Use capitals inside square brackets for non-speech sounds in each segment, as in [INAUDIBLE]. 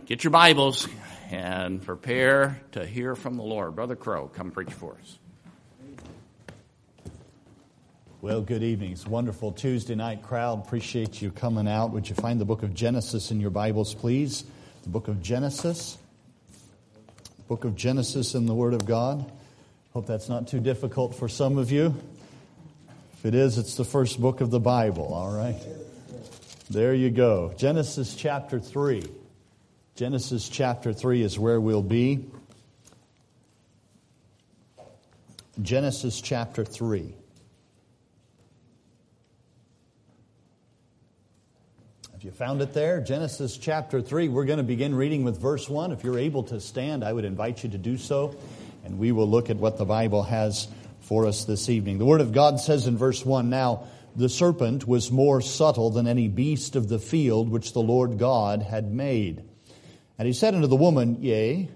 get your Bibles and prepare to hear from the Lord. Brother Crow, come preach for us. Well, good evening. It's a wonderful Tuesday night crowd. Appreciate you coming out. Would you find the book of Genesis in your Bibles, please? The book of Genesis. Book of Genesis in the Word of God. Hope that's not too difficult for some of you. If it is, it's the first book of the Bible, all right? There you go. Genesis chapter 3. Genesis chapter 3 is where we'll be. Genesis chapter 3. Have you found it there? Genesis chapter 3. We're going to begin reading with verse 1. If you're able to stand, I would invite you to do so. And we will look at what the Bible has for us this evening. The Word of God says in verse 1 Now, the serpent was more subtle than any beast of the field which the Lord God had made. And he said unto the woman, Yea,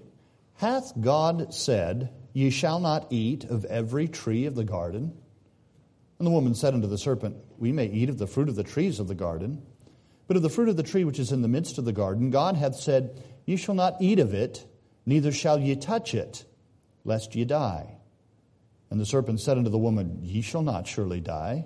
hath God said, Ye shall not eat of every tree of the garden? And the woman said unto the serpent, We may eat of the fruit of the trees of the garden, but of the fruit of the tree which is in the midst of the garden, God hath said, Ye shall not eat of it, neither shall ye touch it, lest ye die. And the serpent said unto the woman, Ye shall not surely die.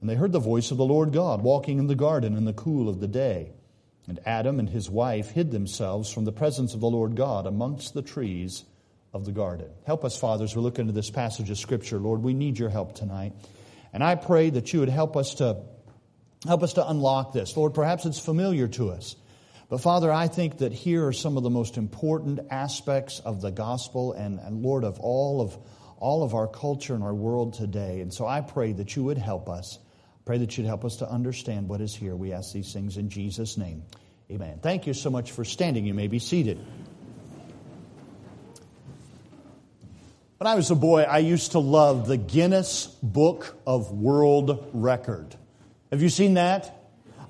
And they heard the voice of the Lord God walking in the garden in the cool of the day. And Adam and his wife hid themselves from the presence of the Lord God amongst the trees of the garden. Help us, fathers, we look into this passage of Scripture. Lord, we need your help tonight. And I pray that you would help us to help us to unlock this. Lord, perhaps it's familiar to us. But Father, I think that here are some of the most important aspects of the gospel and, and Lord of all of all of our culture and our world today. And so I pray that you would help us Pray that you'd help us to understand what is here. We ask these things in Jesus' name. Amen. Thank you so much for standing. You may be seated. When I was a boy, I used to love the Guinness Book of World Record. Have you seen that?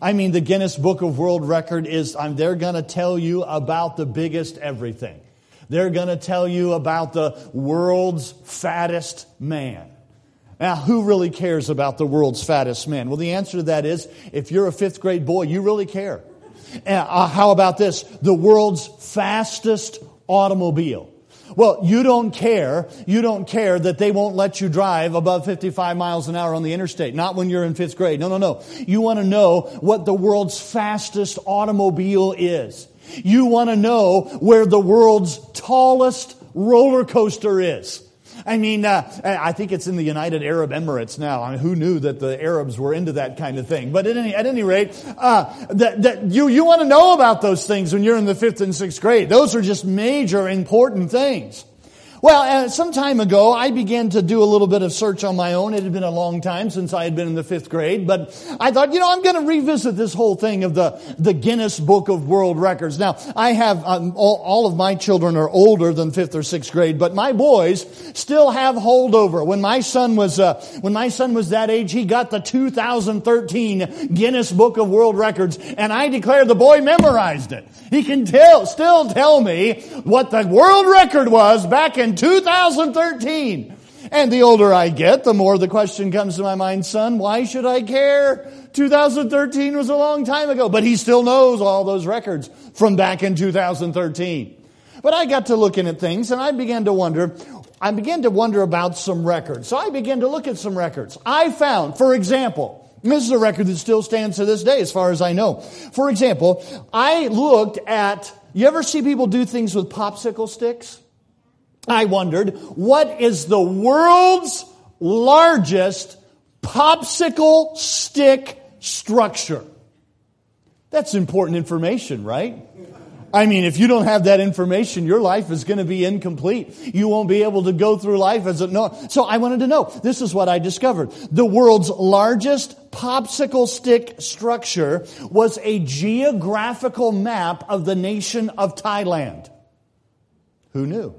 I mean, the Guinness Book of World Record is, um, they're going to tell you about the biggest everything. They're going to tell you about the world's fattest man. Now, who really cares about the world's fattest man? Well, the answer to that is if you're a fifth grade boy, you really care. Uh, how about this? The world's fastest automobile. Well, you don't care. You don't care that they won't let you drive above 55 miles an hour on the interstate. Not when you're in fifth grade. No, no, no. You want to know what the world's fastest automobile is. You want to know where the world's tallest roller coaster is. I mean, uh, I think it's in the United Arab Emirates now. I mean, who knew that the Arabs were into that kind of thing? But at any, at any rate, uh, that, that you, you want to know about those things when you're in the fifth and sixth grade. Those are just major important things. Well, uh, some time ago, I began to do a little bit of search on my own. It had been a long time since I had been in the fifth grade, but I thought, you know, I'm going to revisit this whole thing of the, the Guinness Book of World Records. Now, I have, um, all, all, of my children are older than fifth or sixth grade, but my boys still have holdover. When my son was, uh, when my son was that age, he got the 2013 Guinness Book of World Records, and I declare the boy memorized it. He can tell, still tell me what the world record was back in 2013. And the older I get, the more the question comes to my mind, son, why should I care? 2013 was a long time ago, but he still knows all those records from back in 2013. But I got to looking at things and I began to wonder, I began to wonder about some records. So I began to look at some records. I found, for example, this is a record that still stands to this day as far as I know. For example, I looked at, you ever see people do things with popsicle sticks? I wondered, what is the world's largest popsicle stick structure? That's important information, right? I mean, if you don't have that information, your life is going to be incomplete. You won't be able to go through life as a no. So I wanted to know. This is what I discovered. The world's largest popsicle stick structure was a geographical map of the nation of Thailand. Who knew?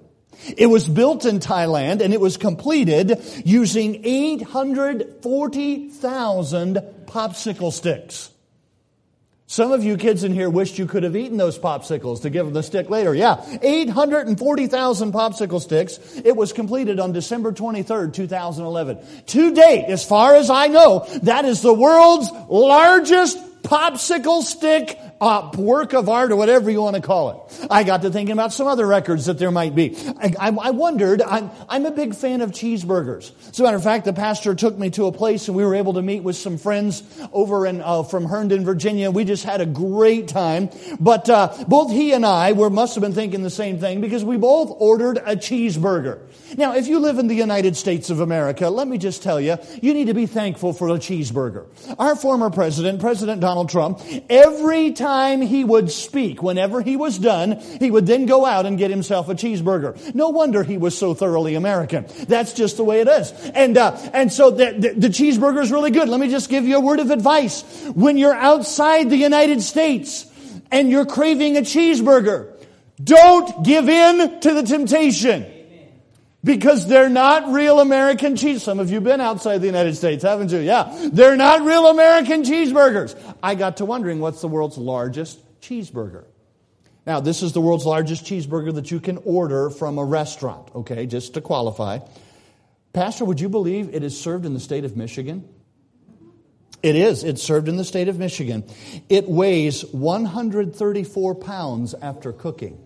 It was built in Thailand and it was completed using 840,000 popsicle sticks. Some of you kids in here wished you could have eaten those popsicles to give them the stick later. Yeah, 840,000 popsicle sticks. It was completed on December 23rd, 2011. To date, as far as I know, that is the world's largest popsicle stick work of art or whatever you want to call it. I got to thinking about some other records that there might be. I, I, I wondered, I'm, I'm a big fan of cheeseburgers. As a matter of fact, the pastor took me to a place and we were able to meet with some friends over in, uh, from Herndon, Virginia. We just had a great time. But uh, both he and I were, must have been thinking the same thing because we both ordered a cheeseburger. Now, if you live in the United States of America, let me just tell you, you need to be thankful for a cheeseburger. Our former president, President Donald Trump, every time time he would speak, whenever he was done, he would then go out and get himself a cheeseburger. No wonder he was so thoroughly American. That's just the way it is. And, uh, and so the, the, the cheeseburger is really good. Let me just give you a word of advice. When you're outside the United States and you're craving a cheeseburger, don't give in to the temptation. Because they're not real American cheese. Some of you been outside the United States, haven't you? Yeah. They're not real American cheeseburgers. I got to wondering what's the world's largest cheeseburger? Now, this is the world's largest cheeseburger that you can order from a restaurant, okay, just to qualify. Pastor, would you believe it is served in the state of Michigan? It is. It's served in the state of Michigan. It weighs 134 pounds after cooking.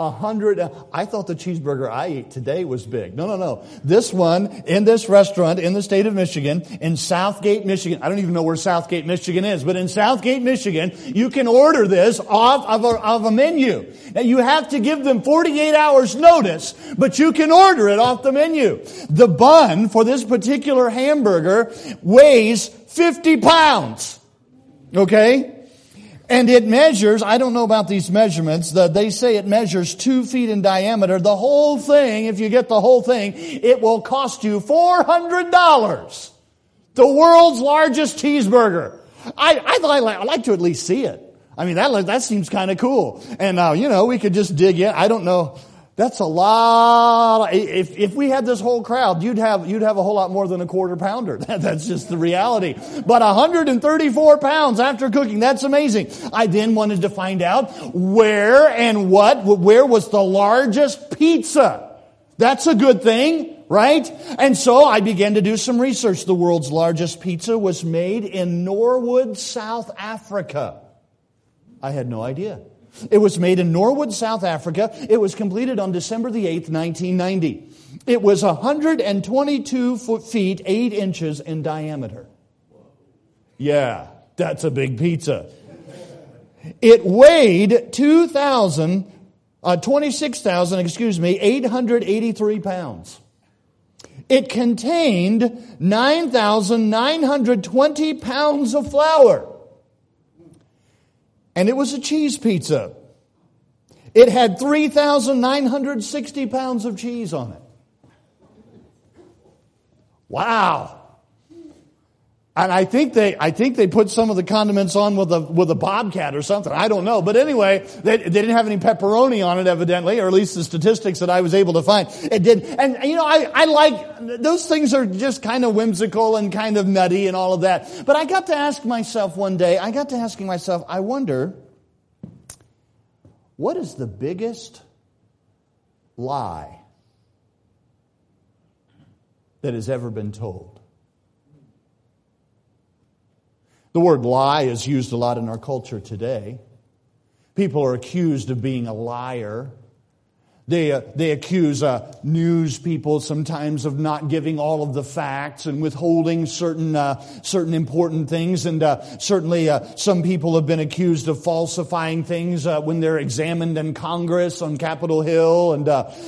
A hundred. I thought the cheeseburger I ate today was big. No, no, no. This one in this restaurant in the state of Michigan, in Southgate, Michigan. I don't even know where Southgate, Michigan is, but in Southgate, Michigan, you can order this off of a, of a menu. Now you have to give them 48 hours notice, but you can order it off the menu. The bun for this particular hamburger weighs 50 pounds. Okay? And it measures, I don't know about these measurements, the, they say it measures two feet in diameter. The whole thing, if you get the whole thing, it will cost you $400. The world's largest cheeseburger. I, I'd like, I'd like to at least see it. I mean, that, that seems kind of cool. And now, uh, you know, we could just dig in. I don't know. That's a lot. If, if we had this whole crowd, you'd have, you'd have a whole lot more than a quarter pounder. [LAUGHS] That's just the reality. But 134 pounds after cooking, that's amazing. I then wanted to find out where and what, where was the largest pizza? That's a good thing, right? And so I began to do some research. The world's largest pizza was made in Norwood, South Africa. I had no idea. It was made in Norwood, South Africa. It was completed on December the 8th, 1990. It was 122 foot, feet, 8 inches in diameter. Yeah, that's a big pizza. It weighed 2,000, uh, 26,000, excuse me, 883 pounds. It contained 9,920 pounds of flour and it was a cheese pizza. It had 3,960 pounds of cheese on it. Wow. And I think they, I think they put some of the condiments on with a, with a bobcat or something. I don't know. But anyway, they, they didn't have any pepperoni on it evidently, or at least the statistics that I was able to find. It did. And you know, I, I like, those things are just kind of whimsical and kind of nutty and all of that. But I got to ask myself one day, I got to asking myself, I wonder, what is the biggest lie that has ever been told? The word lie is used a lot in our culture today. People are accused of being a liar. They, uh, they accuse uh, news people sometimes of not giving all of the facts and withholding certain, uh, certain important things. And uh, certainly uh, some people have been accused of falsifying things uh, when they're examined in Congress on Capitol Hill. And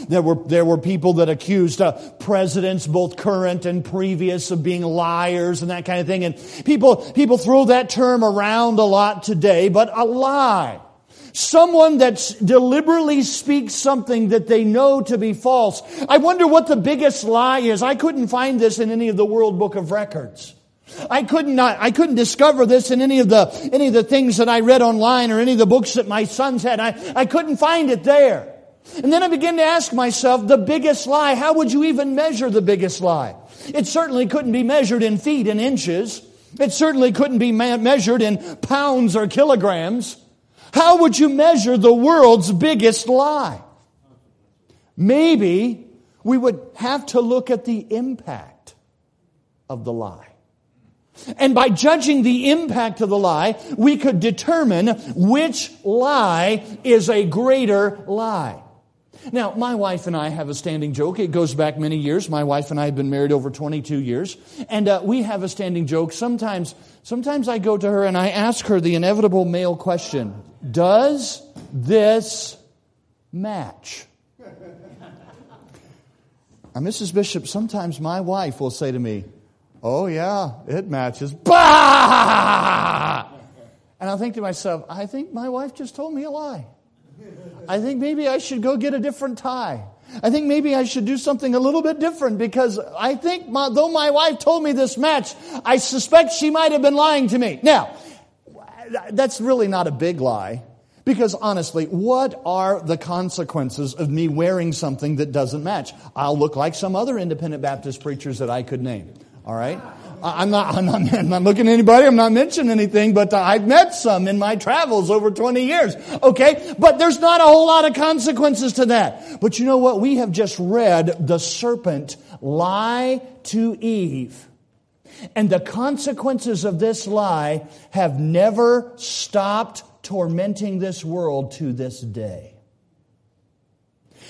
there, were, there were people that accused presidents, both current and previous, of being liars and that kind of thing. And people, people throw that term around a lot today, but a lie Someone that deliberately speaks something that they know to be false. I wonder what the biggest lie is. I couldn't find this in any of the World Book of Records. I couldn't not, I couldn't discover this in any of the any of the things that I read online or any of the books that my sons had. I, I couldn't find it there. And then I began to ask myself, the biggest lie, how would you even measure the biggest lie? It certainly couldn't be measured in feet and inches. It certainly couldn't be measured in pounds or kilograms. How would you measure the world's biggest lie? Maybe we would have to look at the impact of the lie. And by judging the impact of the lie, we could determine which lie is a greater lie. Now, my wife and I have a standing joke. It goes back many years. My wife and I have been married over 22 years. And uh, we have a standing joke. Sometimes, sometimes I go to her and I ask her the inevitable male question Does this match? [LAUGHS] Now, Mrs. Bishop, sometimes my wife will say to me, Oh, yeah, it matches. Bah! [LAUGHS] And I think to myself, I think my wife just told me a lie. I think maybe I should go get a different tie. I think maybe I should do something a little bit different because I think my, though my wife told me this match, I suspect she might have been lying to me. Now, that's really not a big lie because honestly, what are the consequences of me wearing something that doesn't match? I'll look like some other independent Baptist preachers that I could name. All right? I'm not, I'm not, [LAUGHS] I'm not looking at anybody. I'm not mentioning anything, but uh, I've met some in my travels over 20 years. Okay? But there's not a whole lot of consequences to that. But you know what? We have just read the serpent lie to Eve. And the consequences of this lie have never stopped tormenting this world to this day.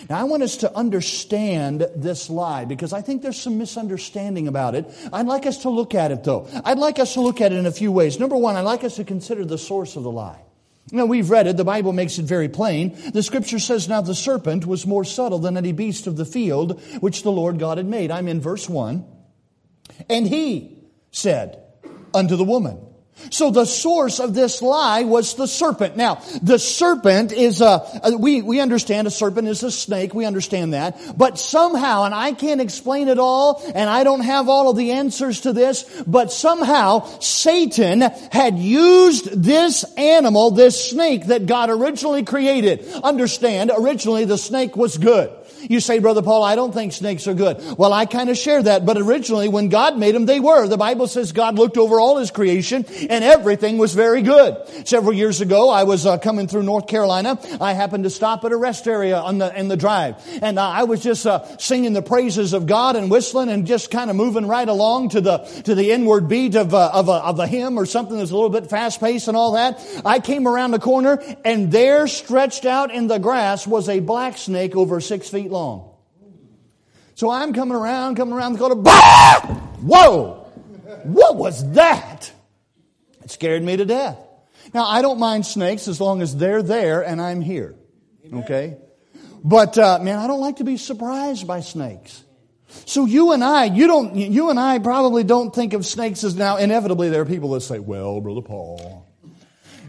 Now, I want us to understand this lie because I think there's some misunderstanding about it. I'd like us to look at it, though. I'd like us to look at it in a few ways. Number one, I'd like us to consider the source of the lie. Now, we've read it. The Bible makes it very plain. The scripture says, Now the serpent was more subtle than any beast of the field which the Lord God had made. I'm in verse 1. And he said unto the woman, so the source of this lie was the serpent. Now, the serpent is a, we, we understand a serpent is a snake. We understand that. But somehow, and I can't explain it all, and I don't have all of the answers to this, but somehow Satan had used this animal, this snake that God originally created. Understand, originally the snake was good. You say, Brother Paul, I don't think snakes are good. Well, I kind of share that, but originally when God made them, they were. The Bible says God looked over all His creation and everything was very good. Several years ago, I was uh, coming through North Carolina. I happened to stop at a rest area on the, in the drive. And uh, I was just uh, singing the praises of God and whistling and just kind of moving right along to the, to the inward beat of, uh, of, a, of a hymn or something that's a little bit fast paced and all that. I came around the corner and there stretched out in the grass was a black snake over six feet feet long. So I'm coming around, coming around the corner. Bah! Whoa! What was that? It scared me to death. Now, I don't mind snakes as long as they're there and I'm here. Okay? But, uh, man, I don't like to be surprised by snakes. So you and I, you don't, you and I probably don't think of snakes as now, inevitably there are people that say, well, Brother Paul,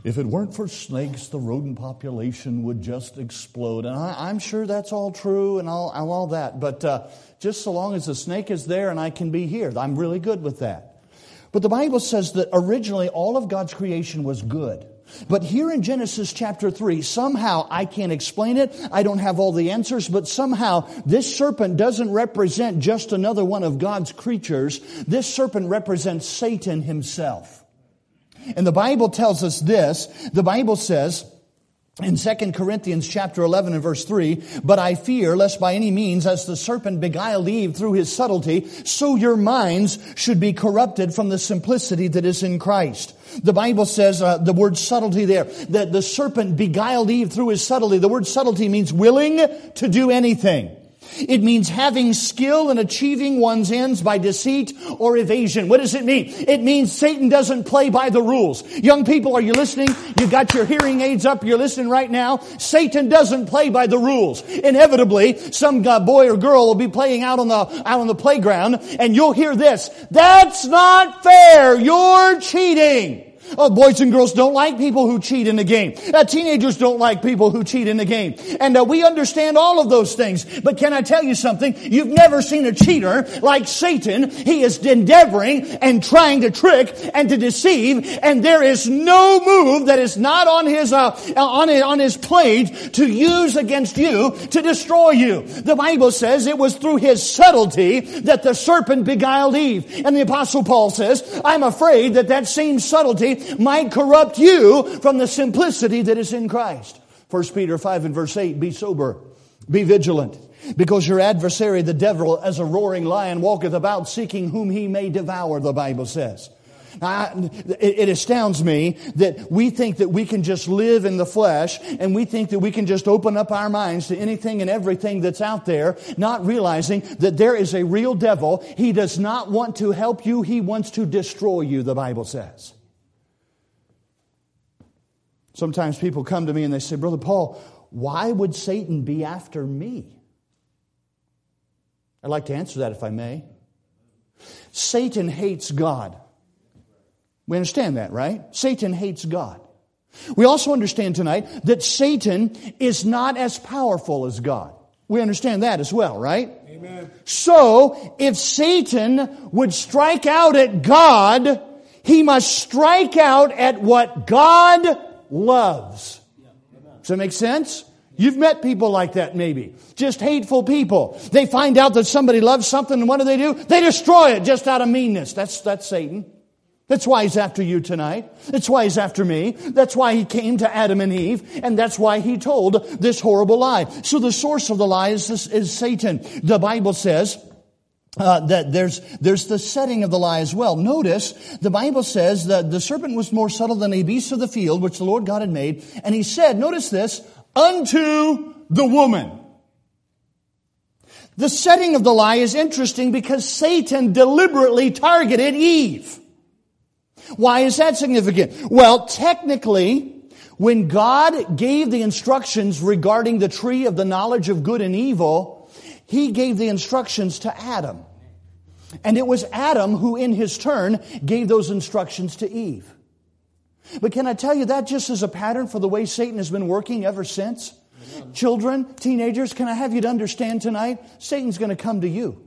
if it weren't for snakes, the rodent population would just explode. And I, am sure that's all true and all, all that. But uh, just so long as the snake is there and I can be here, I'm really good with that. But the Bible says that originally all of God's creation was good. But here in Genesis chapter 3, somehow I can't explain it. I don't have all the answers, but somehow this serpent doesn't represent just another one of God's creatures. This serpent represents Satan himself. And the Bible tells us this. The Bible says, in 2 Corinthians chapter 11 and verse 3, but I fear lest by any means as the serpent beguiled Eve through his subtlety, so your minds should be corrupted from the simplicity that is in Christ. The Bible says, uh, the word subtlety there, that the serpent beguiled Eve through his subtlety. The word subtlety means willing to do anything. It means having skill in achieving one's ends by deceit or evasion. What does it mean? It means Satan doesn't play by the rules. Young people, are you listening? You got your hearing aids up. You're listening right now. Satan doesn't play by the rules. Inevitably, some boy or girl will be playing out on the, out on the playground and you'll hear this. That's not fair. You're cheating. Oh, boys and girls don't like people who cheat in the game. Uh, teenagers don't like people who cheat in the game. And uh, we understand all of those things. But can I tell you something? You've never seen a cheater like Satan. He is endeavoring and trying to trick and to deceive. And there is no move that is not on his, uh, on, his, on his plate to use against you to destroy you. The Bible says it was through his subtlety that the serpent beguiled Eve. And the apostle Paul says, I'm afraid that that same subtlety might corrupt you from the simplicity that is in Christ. 1 Peter 5 and verse 8, be sober, be vigilant. Because your adversary, the devil, as a roaring lion, walketh about seeking whom he may devour, the Bible says. I, it, it astounds me that we think that we can just live in the flesh and we think that we can just open up our minds to anything and everything that's out there, not realizing that there is a real devil. He does not want to help you. He wants to destroy you, the Bible says. Sometimes people come to me and they say, Brother Paul, why would Satan be after me? I'd like to answer that if I may. Satan hates God. We understand that, right? Satan hates God. We also understand tonight that Satan is not as powerful as God. We understand that as well, right? Amen. So, if Satan would strike out at God, he must strike out at what God loves. Does that make sense? You've met people like that maybe. Just hateful people. They find out that somebody loves something and what do they do? They destroy it just out of meanness. That's, that's Satan. That's why he's after you tonight. That's why he's after me. That's why he came to Adam and Eve. And that's why he told this horrible lie. So the source of the lie is, this, is Satan. The Bible says, uh, that there's there's the setting of the lie as well. Notice the Bible says that the serpent was more subtle than a beast of the field which the Lord God had made, and he said, notice this, unto the woman. The setting of the lie is interesting because Satan deliberately targeted Eve. Why is that significant? Well, technically, when God gave the instructions regarding the tree of the knowledge of good and evil, He gave the instructions to Adam. And it was Adam who, in his turn, gave those instructions to Eve. But can I tell you that just as a pattern for the way Satan has been working ever since? Children, teenagers, can I have you to understand tonight? Satan's going to come to you.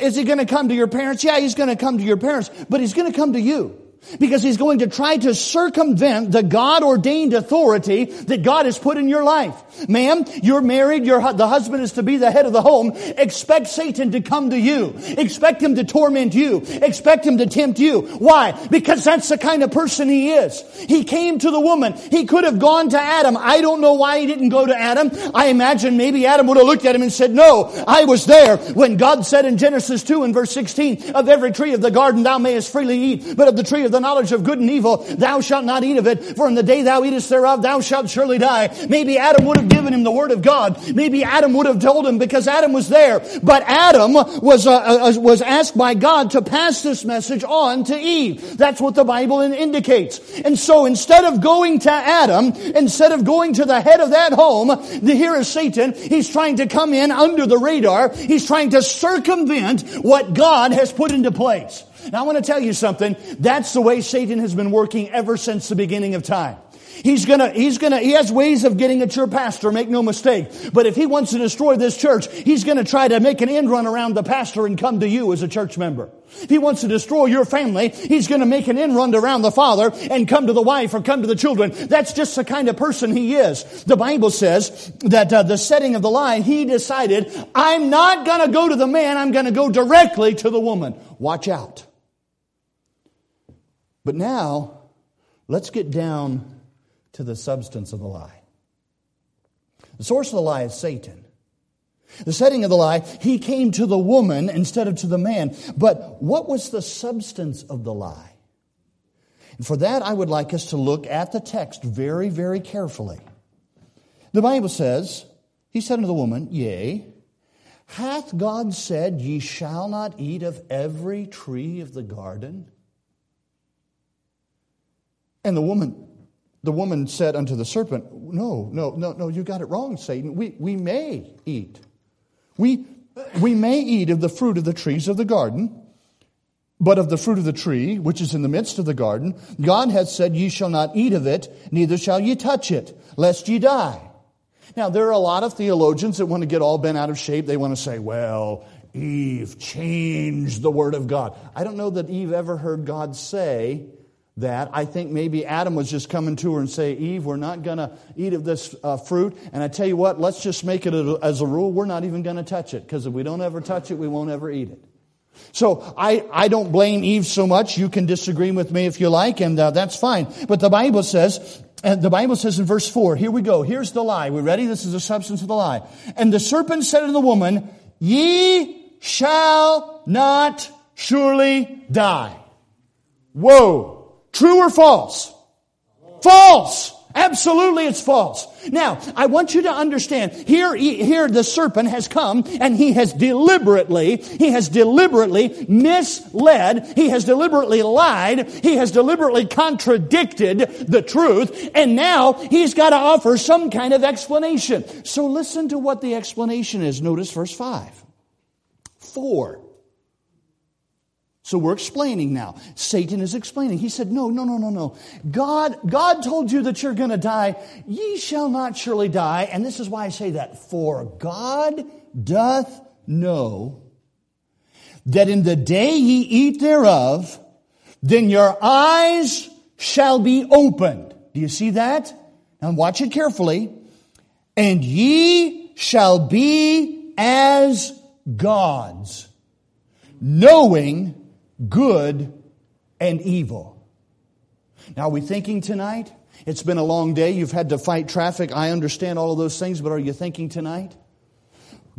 Is he going to come to your parents? Yeah, he's going to come to your parents, but he's going to come to you because he's going to try to circumvent the God ordained authority that God has put in your life. Ma'am, you're married, your, the husband is to be the head of the home. Expect Satan to come to you. Expect him to torment you. Expect him to tempt you. Why? Because that's the kind of person he is. He came to the woman. He could have gone to Adam. I don't know why he didn't go to Adam. I imagine maybe Adam would have looked at him and said, no, I was there when God said in Genesis 2 and verse 16, of every tree of the garden thou mayest freely eat, but of the tree of the knowledge of good and evil, thou shalt not eat of it, for in the day thou eatest thereof, thou shalt surely die. Maybe Adam would have given him the word of God. Maybe Adam would have told him because Adam was there. But Adam was, uh, uh, was asked by God to pass this message on to Eve. That's what the Bible indicates. And so instead of going to Adam, instead of going to the head of that home, here is Satan. He's trying to come in under the radar. He's trying to circumvent what God has put into place. Now I want to tell you something. That's the way Satan has been working ever since the beginning of time. He's gonna, he's gonna, he has ways of getting at your pastor, make no mistake. But if he wants to destroy this church, he's gonna try to make an end run around the pastor and come to you as a church member. If he wants to destroy your family, he's gonna make an end run around the father and come to the wife or come to the children. That's just the kind of person he is. The Bible says that uh, the setting of the lie, he decided, I'm not gonna go to the man, I'm gonna go directly to the woman. Watch out. But now, let's get down to the substance of the lie. The source of the lie is Satan. The setting of the lie, he came to the woman instead of to the man. But what was the substance of the lie? And for that, I would like us to look at the text very, very carefully. The Bible says, He said unto the woman, Yea, hath God said, Ye shall not eat of every tree of the garden? And the woman, the woman said unto the serpent, No, no, no, no, you got it wrong, Satan. We, we may eat. We, we may eat of the fruit of the trees of the garden. But of the fruit of the tree, which is in the midst of the garden, God hath said, Ye shall not eat of it, neither shall ye touch it, lest ye die. Now, there are a lot of theologians that want to get all bent out of shape. They want to say, well, Eve changed the word of God. I don't know that Eve ever heard God say that. I think maybe Adam was just coming to her and say, Eve, we're not going to eat of this uh, fruit. And I tell you what, let's just make it as a rule. We're not even going to touch it because if we don't ever touch it, we won't ever eat it. So I, I don't blame Eve so much. You can disagree with me if you like, and uh, that's fine. But the Bible says, and the Bible says in verse 4, here we go. Here's the lie. We ready? This is the substance of the lie. And the serpent said to the woman, Ye shall not surely die. Whoa. True or false? False. Absolutely it's false. Now, I want you to understand, here, here the serpent has come and he has deliberately, he has deliberately misled, he has deliberately lied, he has deliberately contradicted the truth, and now he's got to offer some kind of explanation. So listen to what the explanation is. Notice verse 5. 4. So we're explaining now. Satan is explaining. He said, No, no, no, no, no. God, God told you that you're going to die. Ye shall not surely die. And this is why I say that. For God doth know that in the day ye eat thereof, then your eyes shall be opened. Do you see that? Now watch it carefully. And ye shall be as gods, knowing good and evil. Now, are we thinking tonight? It's been a long day. You've had to fight traffic. I understand all of those things, but are you thinking tonight?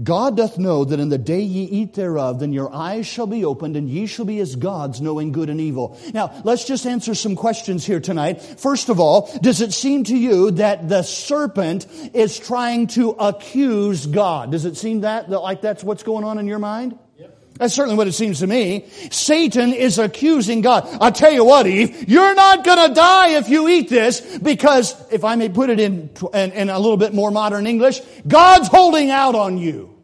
God doth know that in the day ye eat thereof, then your eyes shall be opened, and ye shall be as gods, knowing good and evil. Now, let's just answer some questions here tonight. First of all, does it seem to you that the serpent is trying to accuse God? Does it seem that, that like that's what's going on in your mind? That's certainly what it seems to me. Satan is accusing God. I'll tell you what, Eve, you're not gonna die if you eat this because, if I may put it in, in, in a little bit more modern English, God's holding out on you.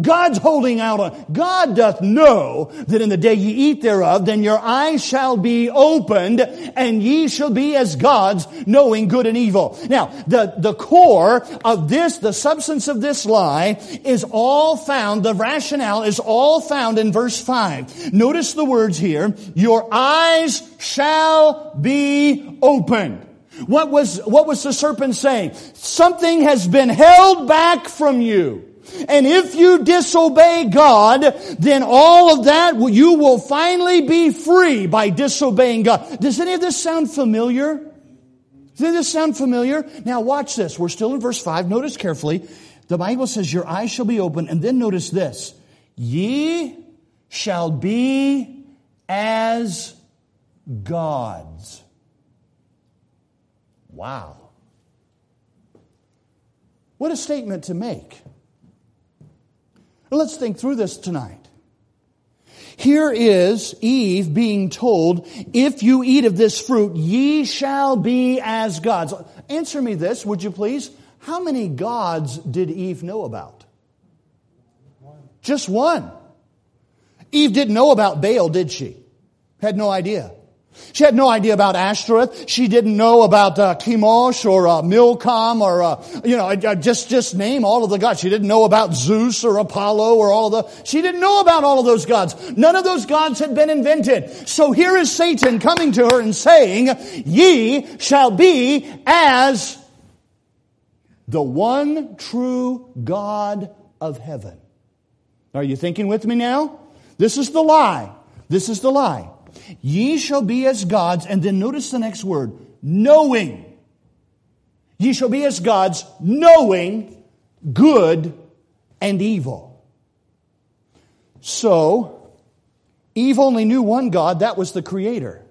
God's holding out on. God doth know that in the day ye eat thereof, then your eyes shall be opened, and ye shall be as gods, knowing good and evil. Now, the, the core of this, the substance of this lie, is all found, the rationale is all found in verse 5. Notice the words here, your eyes shall be opened. What was, what was the serpent saying? Something has been held back from you. And if you disobey God, then all of that, you will finally be free by disobeying God. Does any of this sound familiar? Does any of this sound familiar? Now watch this. We're still in verse 5. Notice carefully. The Bible says, Your eyes shall be open. And then notice this. Ye shall be as gods. Wow. What a statement to make. Let's think through this tonight. Here is Eve being told, if you eat of this fruit, ye shall be as gods. Answer me this, would you please? How many gods did Eve know about? Just one. Eve didn't know about Baal, did she? Had no idea. She had no idea about Ashtoreth. She didn't know about uh, Chemosh or uh, Milcom or, uh, you know, just, just name all of the gods. She didn't know about Zeus or Apollo or all of the, she didn't know about all of those gods. None of those gods had been invented. So here is Satan coming to her and saying, ye shall be as the one true God of heaven. Are you thinking with me now? This is the lie. This is the lie. Ye shall be as gods, and then notice the next word, knowing. Ye shall be as gods, knowing good and evil. So, Eve only knew one God, that was the Creator.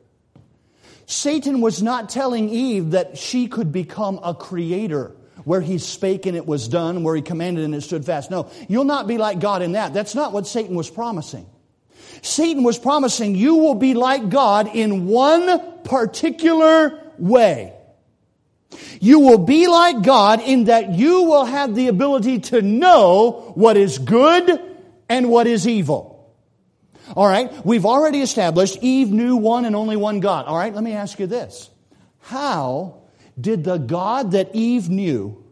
Satan was not telling Eve that she could become a creator where he spake and it was done, where he commanded and it stood fast. No, you'll not be like God in that. That's not what Satan was promising. Satan was promising you will be like God in one particular way. You will be like God in that you will have the ability to know what is good and what is evil. All right, we've already established Eve knew one and only one God. All right, let me ask you this. How did the God that Eve knew,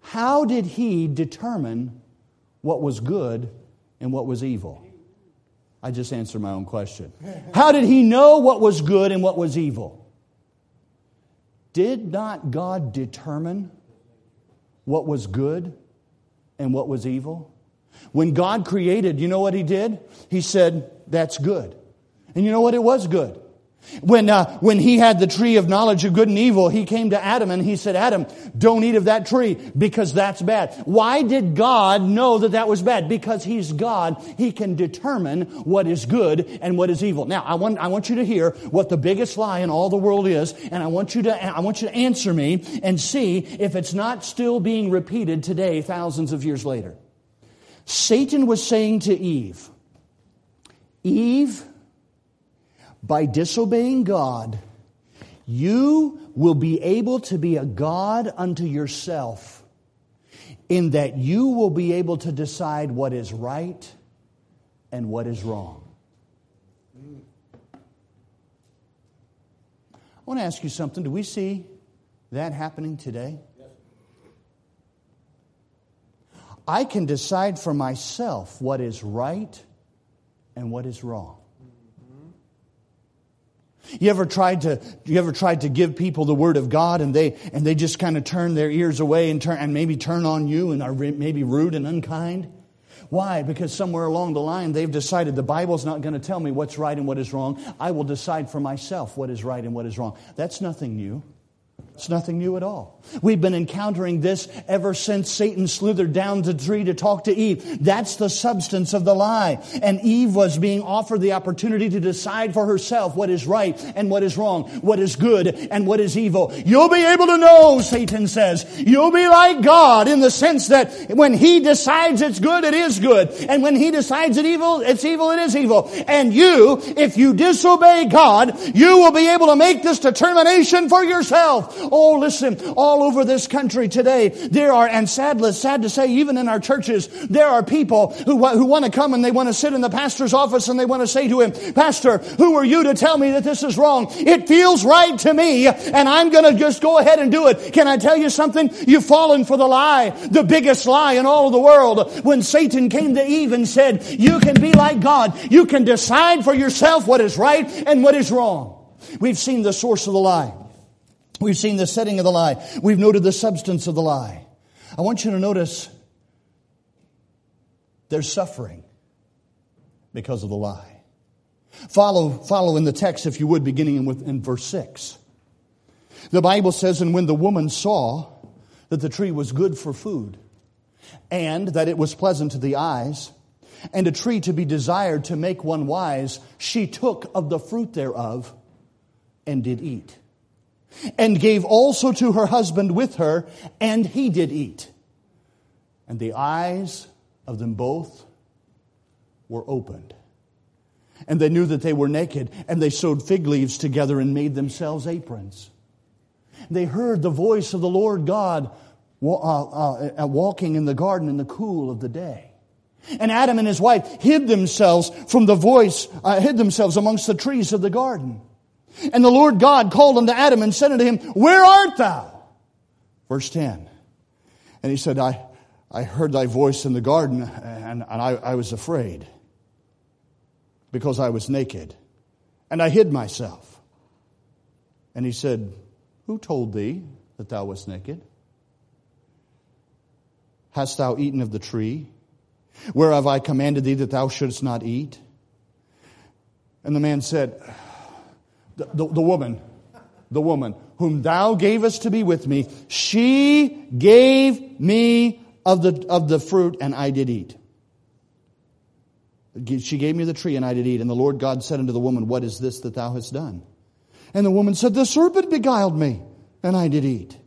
how did he determine what was good and what was evil? I just answered my own question. How did he know what was good and what was evil? Did not God determine what was good and what was evil? When God created, you know what he did? He said, That's good. And you know what? It was good. When, uh, when he had the tree of knowledge of good and evil, he came to Adam and he said, Adam, don't eat of that tree because that's bad. Why did God know that that was bad? Because he's God. He can determine what is good and what is evil. Now, I want, I want you to hear what the biggest lie in all the world is, and I want you to, I want you to answer me and see if it's not still being repeated today, thousands of years later. Satan was saying to Eve, Eve, by disobeying God, you will be able to be a God unto yourself, in that you will be able to decide what is right and what is wrong. I want to ask you something. Do we see that happening today? I can decide for myself what is right and what is wrong. You ever tried to you ever tried to give people the word of God and they and they just kind of turn their ears away and turn and maybe turn on you and are maybe rude and unkind? Why? Because somewhere along the line they've decided the Bible's not going to tell me what's right and what is wrong. I will decide for myself what is right and what is wrong. That's nothing new. It's nothing new at all. We've been encountering this ever since Satan slithered down the tree to talk to Eve. That's the substance of the lie. And Eve was being offered the opportunity to decide for herself what is right and what is wrong, what is good and what is evil. You'll be able to know, Satan says. You'll be like God in the sense that when he decides it's good, it is good. And when he decides it's evil, it's evil, it is evil. And you, if you disobey God, you will be able to make this determination for yourself. Oh, listen, all over this country today, there are, and sadly, sad to say, even in our churches, there are people who, who want to come and they want to sit in the pastor's office and they want to say to him, Pastor, who are you to tell me that this is wrong? It feels right to me and I'm going to just go ahead and do it. Can I tell you something? You've fallen for the lie, the biggest lie in all of the world. When Satan came to Eve and said, you can be like God. You can decide for yourself what is right and what is wrong. We've seen the source of the lie. We've seen the setting of the lie. We've noted the substance of the lie. I want you to notice there's suffering because of the lie. Follow, follow in the text, if you would, beginning with, in verse 6. The Bible says, And when the woman saw that the tree was good for food, and that it was pleasant to the eyes, and a tree to be desired to make one wise, she took of the fruit thereof and did eat and gave also to her husband with her, and he did eat. And the eyes of them both were opened. And they knew that they were naked, and they sewed fig leaves together and made themselves aprons. They heard the voice of the Lord God uh, uh, walking in the garden in the cool of the day. And Adam and his wife hid themselves from the voice, uh, hid themselves amongst the trees of the garden. And the Lord God called unto Adam and said unto him, Where art thou? Verse 10. And he said, I, I heard thy voice in the garden, and, and I, I was afraid because I was naked, and I hid myself. And he said, Who told thee that thou wast naked? Hast thou eaten of the tree whereof I commanded thee that thou shouldst not eat? And the man said, the, the, the woman, the woman, whom thou gavest to be with me, she gave me of the, of the fruit, and I did eat. She gave me the tree, and I did eat. And the Lord God said unto the woman, What is this that thou hast done? And the woman said, The serpent beguiled me, and I did eat.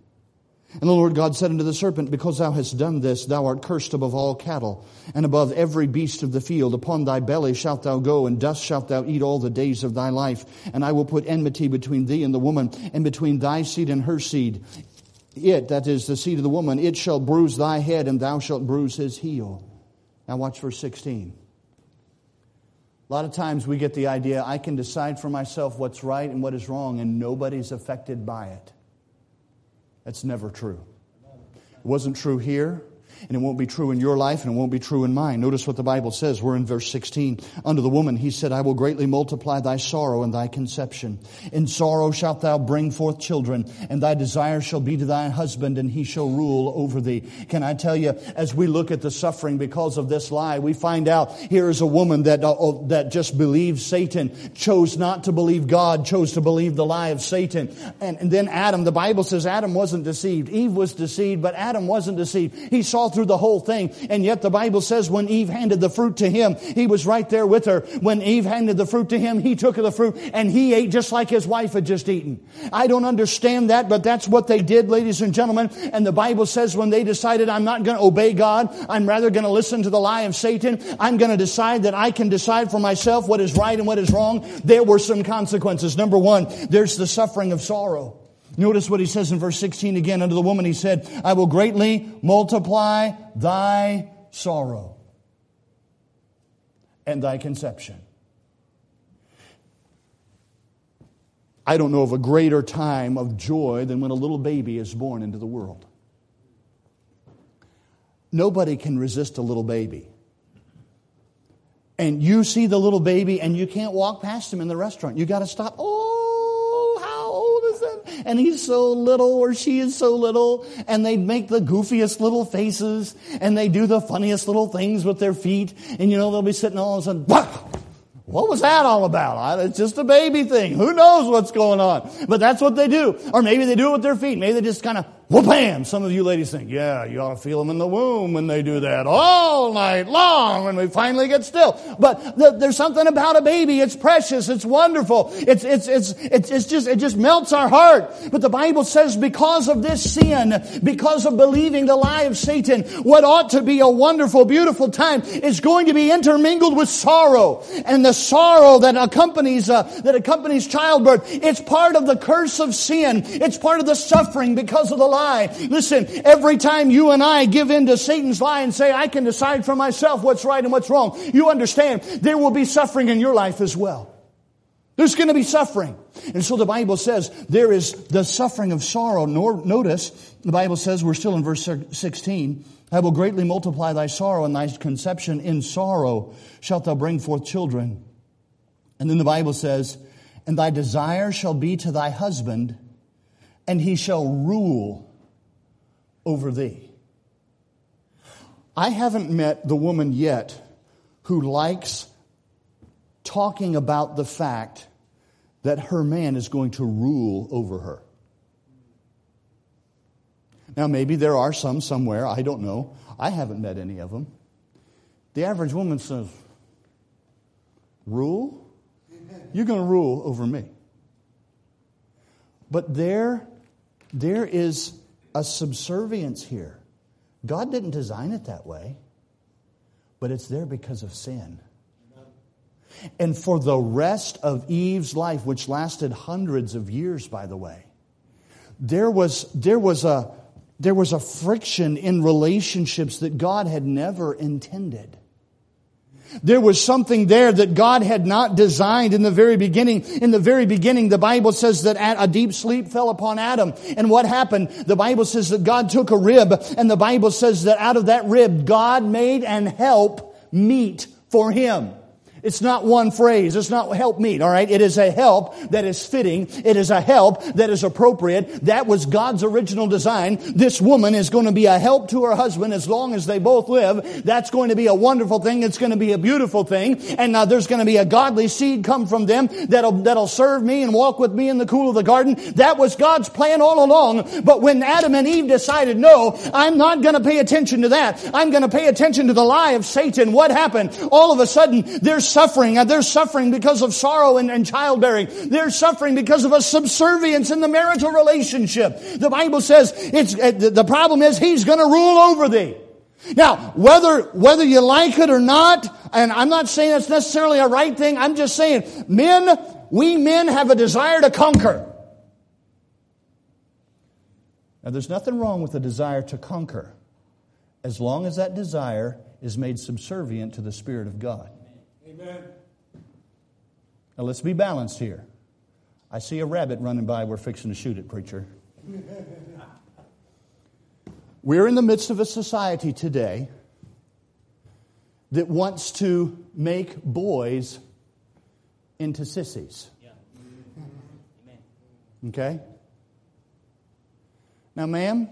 And the Lord God said unto the serpent, Because thou hast done this, thou art cursed above all cattle, and above every beast of the field. Upon thy belly shalt thou go, and dust shalt thou eat all the days of thy life. And I will put enmity between thee and the woman, and between thy seed and her seed. It, that is the seed of the woman, it shall bruise thy head, and thou shalt bruise his heel. Now watch verse 16. A lot of times we get the idea I can decide for myself what's right and what is wrong, and nobody's affected by it. That's never true. It wasn't true here and it won't be true in your life and it won't be true in mine. Notice what the Bible says. We're in verse 16. Unto the woman he said, I will greatly multiply thy sorrow and thy conception. In sorrow shalt thou bring forth children, and thy desire shall be to thy husband, and he shall rule over thee. Can I tell you, as we look at the suffering because of this lie, we find out here is a woman that, uh, oh, that just believed Satan, chose not to believe God, chose to believe the lie of Satan. And, and then Adam, the Bible says Adam wasn't deceived. Eve was deceived, but Adam wasn't deceived. He saw through the whole thing. And yet the Bible says when Eve handed the fruit to him, he was right there with her. When Eve handed the fruit to him, he took of the fruit and he ate just like his wife had just eaten. I don't understand that, but that's what they did, ladies and gentlemen. And the Bible says when they decided, I'm not going to obey God, I'm rather going to listen to the lie of Satan, I'm going to decide that I can decide for myself what is right and what is wrong, there were some consequences. Number one, there's the suffering of sorrow. Notice what he says in verse 16 again. Unto the woman he said, I will greatly multiply thy sorrow and thy conception. I don't know of a greater time of joy than when a little baby is born into the world. Nobody can resist a little baby. And you see the little baby and you can't walk past him in the restaurant. You got to stop. Oh, and he's so little or she is so little and they make the goofiest little faces and they do the funniest little things with their feet and you know they'll be sitting all of a sudden what was that all about? It's just a baby thing. Who knows what's going on? But that's what they do. Or maybe they do it with their feet. Maybe they just kind of whoop-bam. Some of you ladies think, yeah, you ought to feel them in the womb when they do that all night long when we finally get still. But the, there's something about a baby. It's precious. It's wonderful. It's, it's, it's, it's, it's just, it just melts our heart. But the Bible says because of this sin, because of believing the lie of Satan, what ought to be a wonderful, beautiful time is going to be intermingled with sorrow. And the sorrow that accompanies, uh, that accompanies childbirth, it's part of the curse of sin. It's part of the suffering because of the lie lie. Listen, every time you and I give in to Satan's lie and say, I can decide for myself what's right and what's wrong, you understand there will be suffering in your life as well. There's going to be suffering. And so the Bible says there is the suffering of sorrow. Nor, notice, the Bible says, we're still in verse 16, I will greatly multiply thy sorrow and thy conception. In sorrow shalt thou bring forth children. And then the Bible says, and thy desire shall be to thy husband, and he shall rule over thee. I haven't met the woman yet who likes talking about the fact that her man is going to rule over her. Now, maybe there are some somewhere, I don't know. I haven't met any of them. The average woman says, Rule? You're going to rule over me. But there, there is a subservience here. God didn't design it that way, but it's there because of sin. And for the rest of Eve's life, which lasted hundreds of years, by the way, there was, there was, a, there was a friction in relationships that God had never intended. There was something there that God had not designed in the very beginning. In the very beginning, the Bible says that a deep sleep fell upon Adam. And what happened? The Bible says that God took a rib, and the Bible says that out of that rib, God made an help meet for him. It's not one phrase. It's not help meet, all right? It is a help that is fitting. It is a help that is appropriate. That was God's original design. This woman is going to be a help to her husband as long as they both live. That's going to be a wonderful thing. It's going to be a beautiful thing. And now there's going to be a godly seed come from them that'll, that'll serve me and walk with me in the cool of the garden. That was God's plan all along. But when Adam and Eve decided, no, I'm not going to pay attention to that. I'm going to pay attention to the lie of Satan. What happened? All of a sudden, there's suffering. And they're suffering because of sorrow and, and childbearing. They're suffering because of a subservience in the marital relationship. The Bible says it's, uh, the problem is he's going to rule over thee. Now, whether, whether you like it or not, and I'm not saying that's necessarily a right thing, I'm just saying men, we men have a desire to conquer. Now, there's nothing wrong with a desire to conquer as long as that desire is made subservient to the Spirit of God. Amen. Now let's be balanced here. I see a rabbit running by. We're fixing to shoot it, preacher. We're in the midst of a society today that wants to make boys into sissies. Okay? Now, ma'am,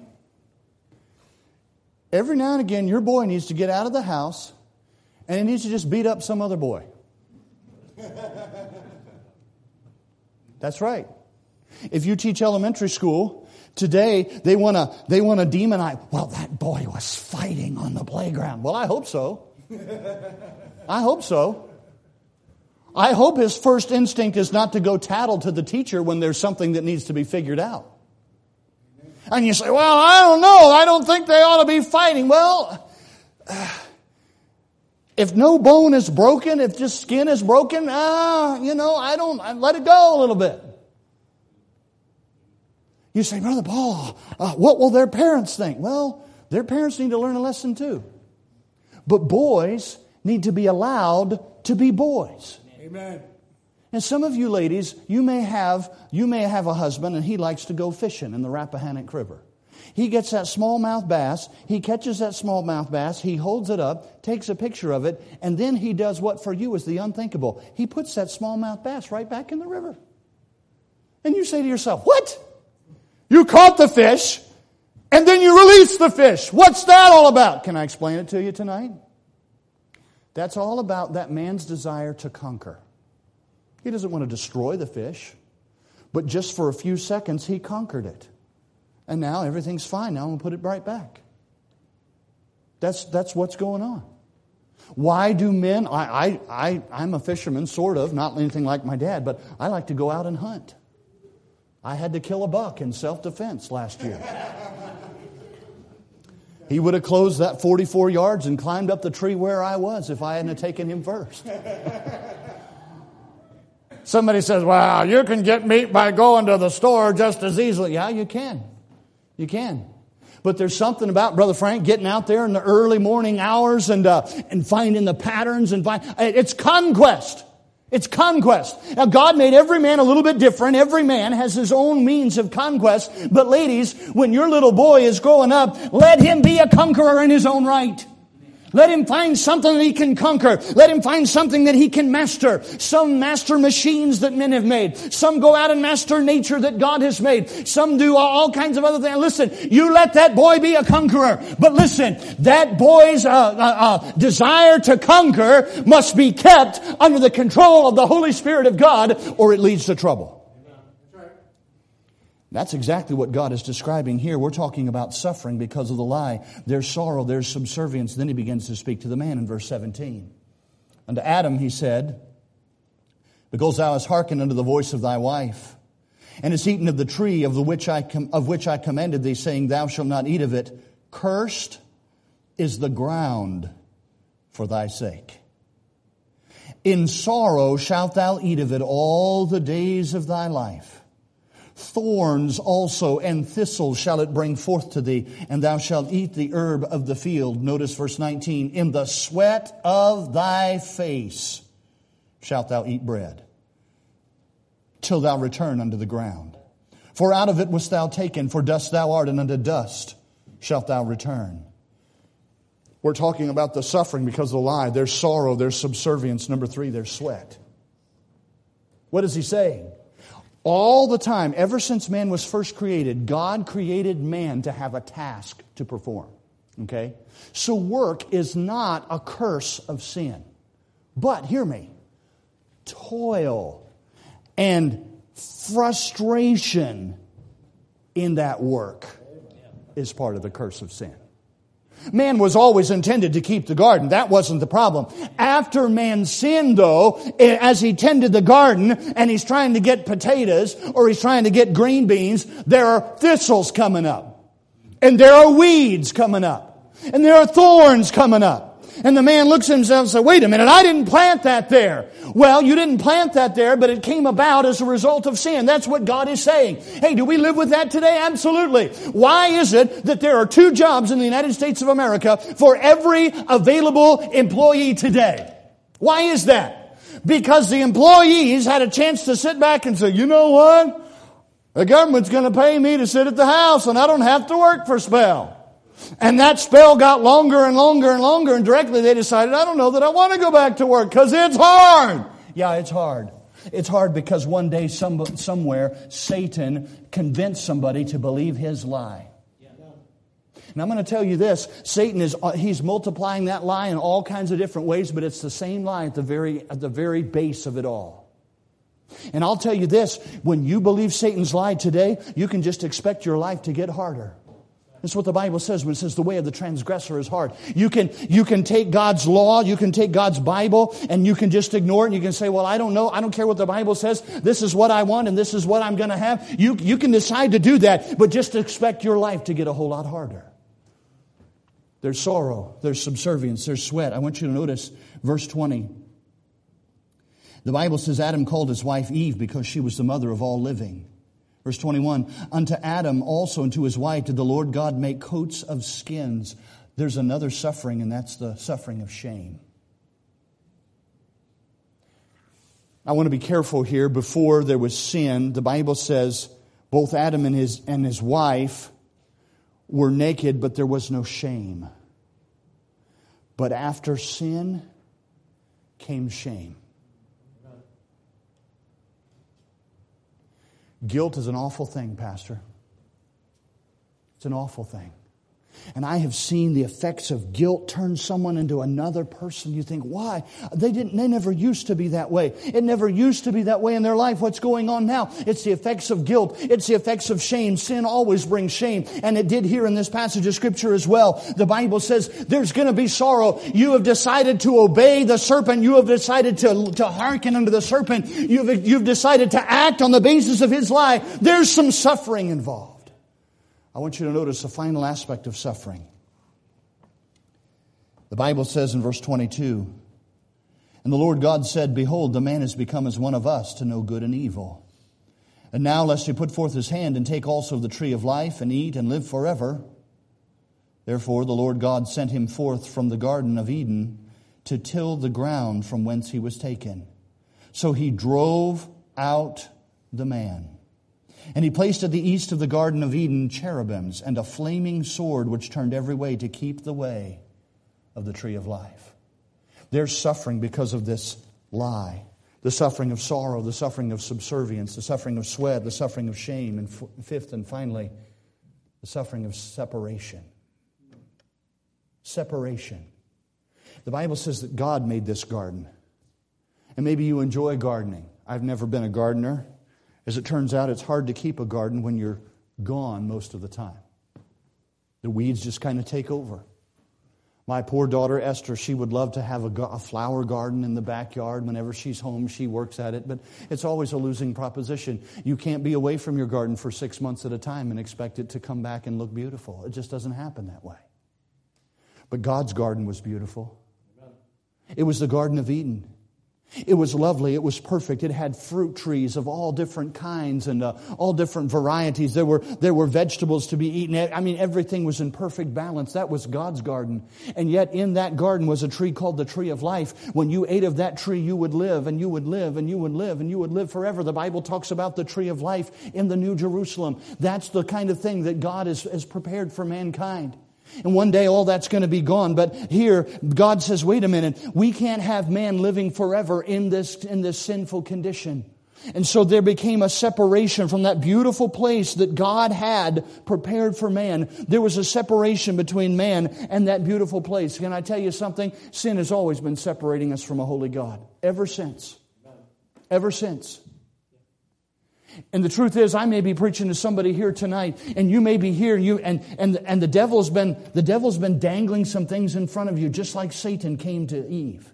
every now and again, your boy needs to get out of the house and he needs to just beat up some other boy. That's right. If you teach elementary school, today they want to they want to demonize, well, that boy was fighting on the playground. Well, I hope so. I hope so. I hope his first instinct is not to go tattle to the teacher when there's something that needs to be figured out. And you say, well, I don't know. I don't think they ought to be fighting. Well, if no bone is broken, if just skin is broken, ah, you know, I don't, I let it go a little bit. You say, Brother Paul, uh, what will their parents think? Well, their parents need to learn a lesson too. But boys need to be allowed to be boys. Amen. And some of you ladies, you may have you may have a husband and he likes to go fishing in the Rappahannock River. He gets that smallmouth bass, he catches that smallmouth bass, he holds it up, takes a picture of it, and then he does what for you is the unthinkable. He puts that smallmouth bass right back in the river. And you say to yourself, "What? You caught the fish and then you release the fish. What's that all about?" Can I explain it to you tonight? That's all about that man's desire to conquer. He doesn't want to destroy the fish, but just for a few seconds, he conquered it. And now everything's fine. Now I'm going to put it right back. That's, that's what's going on. Why do men, I, I, I, I'm a fisherman, sort of, not anything like my dad, but I like to go out and hunt. I had to kill a buck in self defense last year. he would have closed that 44 yards and climbed up the tree where I was if I hadn't taken him first. Somebody says, well, you can get meat by going to the store just as easily. Yeah, you can. You can. But there's something about Brother Frank getting out there in the early morning hours and, uh, and finding the patterns and find, it's conquest. It's conquest. Now God made every man a little bit different. Every man has his own means of conquest. But ladies, when your little boy is growing up, let him be a conqueror in his own right. Let him find something that he can conquer. Let him find something that he can master. Some master machines that men have made. Some go out and master nature that God has made. Some do all kinds of other things. Listen, you let that boy be a conqueror. But listen, that boy's uh, uh, uh, desire to conquer must be kept under the control of the Holy Spirit of God or it leads to trouble. That's exactly what God is describing here. We're talking about suffering because of the lie. There's sorrow, there's subservience. Then he begins to speak to the man in verse 17. Unto Adam he said, Because thou hast hearkened unto the voice of thy wife, and hast eaten of the tree of, the which I com- of which I commanded thee, saying, Thou shalt not eat of it, cursed is the ground for thy sake. In sorrow shalt thou eat of it all the days of thy life. Thorns also and thistles shall it bring forth to thee, and thou shalt eat the herb of the field. Notice verse 19. In the sweat of thy face shalt thou eat bread, till thou return unto the ground. For out of it wast thou taken, for dust thou art, and unto dust shalt thou return. We're talking about the suffering because of the lie. There's sorrow, there's subservience. Number three, there's sweat. What is he saying? All the time, ever since man was first created, God created man to have a task to perform. Okay? So work is not a curse of sin. But hear me toil and frustration in that work is part of the curse of sin. Man was always intended to keep the garden. That wasn't the problem. After man sinned though, eh, as he tended the garden and he's trying to get potatoes or he's trying to get green beans, there are thistles coming up. And there are weeds coming up. And there are thorns coming up. And the man looks at himself and says, wait a minute, I didn't plant that there. Well, you didn't plant that there, but it came about as a result of sin. That's what God is saying. Hey, do we live with that today? Absolutely. Why is it that there are two jobs in the United States of America for every available employee today? Why is that? Because the employees had a chance to sit back and say, you know what? The government's going to pay me to sit at the house and I don't have to work for a spell. And that spell got longer and longer and longer and directly they decided, I don't know that I want to go back to work because it's hard. Yeah, it's hard. It's hard because one day some, somewhere Satan convinced somebody to believe his lie. And I'm going to tell you this Satan is uh, he's multiplying that lie in all kinds of different ways, but it's the same lie at the very, at the very base of it all. And I'll tell you this when you believe Satan's lie today, you can just expect your life to get harder. That's what the Bible says when it says the way of the transgressor is hard. You can, you can take God's law, you can take God's Bible, and you can just ignore it, and you can say, well, I don't know, I don't care what the Bible says, this is what I want, and this is what I'm going to have. You, you can decide to do that, but just expect your life to get a whole lot harder. There's sorrow, there's subservience, there's sweat. I want you to notice verse 20. The Bible says Adam called his wife Eve because she was the mother of all living. Verse 21 Unto Adam also and to his wife did the Lord God make coats of skins. There's another suffering, and that's the suffering of shame. I want to be careful here. Before there was sin, the Bible says both Adam and his, and his wife were naked, but there was no shame. But after sin came shame. Guilt is an awful thing, Pastor. It's an awful thing. And I have seen the effects of guilt turn someone into another person. You think, why? They didn't, they never used to be that way. It never used to be that way in their life. What's going on now? It's the effects of guilt. It's the effects of shame. Sin always brings shame. And it did here in this passage of scripture as well. The Bible says there's going to be sorrow. You have decided to obey the serpent. You have decided to, to hearken unto the serpent. You've, you've decided to act on the basis of his lie. There's some suffering involved. I want you to notice the final aspect of suffering. The Bible says in verse 22 And the Lord God said, Behold, the man has become as one of us to know good and evil. And now, lest he put forth his hand and take also of the tree of life and eat and live forever. Therefore, the Lord God sent him forth from the Garden of Eden to till the ground from whence he was taken. So he drove out the man and he placed at the east of the Garden of Eden cherubims and a flaming sword which turned every way to keep the way of the tree of life. They're suffering because of this lie. The suffering of sorrow, the suffering of subservience, the suffering of sweat, the suffering of shame, and fifth and finally, the suffering of separation. Separation. The Bible says that God made this garden. And maybe you enjoy gardening. I've never been a gardener. As it turns out, it's hard to keep a garden when you're gone most of the time. The weeds just kind of take over. My poor daughter Esther, she would love to have a, a, flower garden in the backyard. Whenever she's home, she works at it, but it's always a losing proposition. You can't be away from your garden for six months at a time and expect it to come back and look beautiful. It just doesn't happen that way. But God's garden was beautiful. It was the Garden of Eden. It was lovely. It was perfect. It had fruit trees of all different kinds and uh, all different varieties. There were, there were vegetables to be eaten. I mean, everything was in perfect balance. That was God's garden. And yet in that garden was a tree called the tree of life. When you ate of that tree, you would live and you would live and you would live and you would live forever. The Bible talks about the tree of life in the New Jerusalem. That's the kind of thing that God has, has prepared for mankind. And one day all that's going to be gone. But here, God says, wait a minute, we can't have man living forever in this, in this sinful condition. And so there became a separation from that beautiful place that God had prepared for man. There was a separation between man and that beautiful place. Can I tell you something? Sin has always been separating us from a holy God. Ever since. Ever since. And the truth is, I may be preaching to somebody here tonight, and you may be here, and you and and and the devil's been the devil's been dangling some things in front of you, just like Satan came to Eve.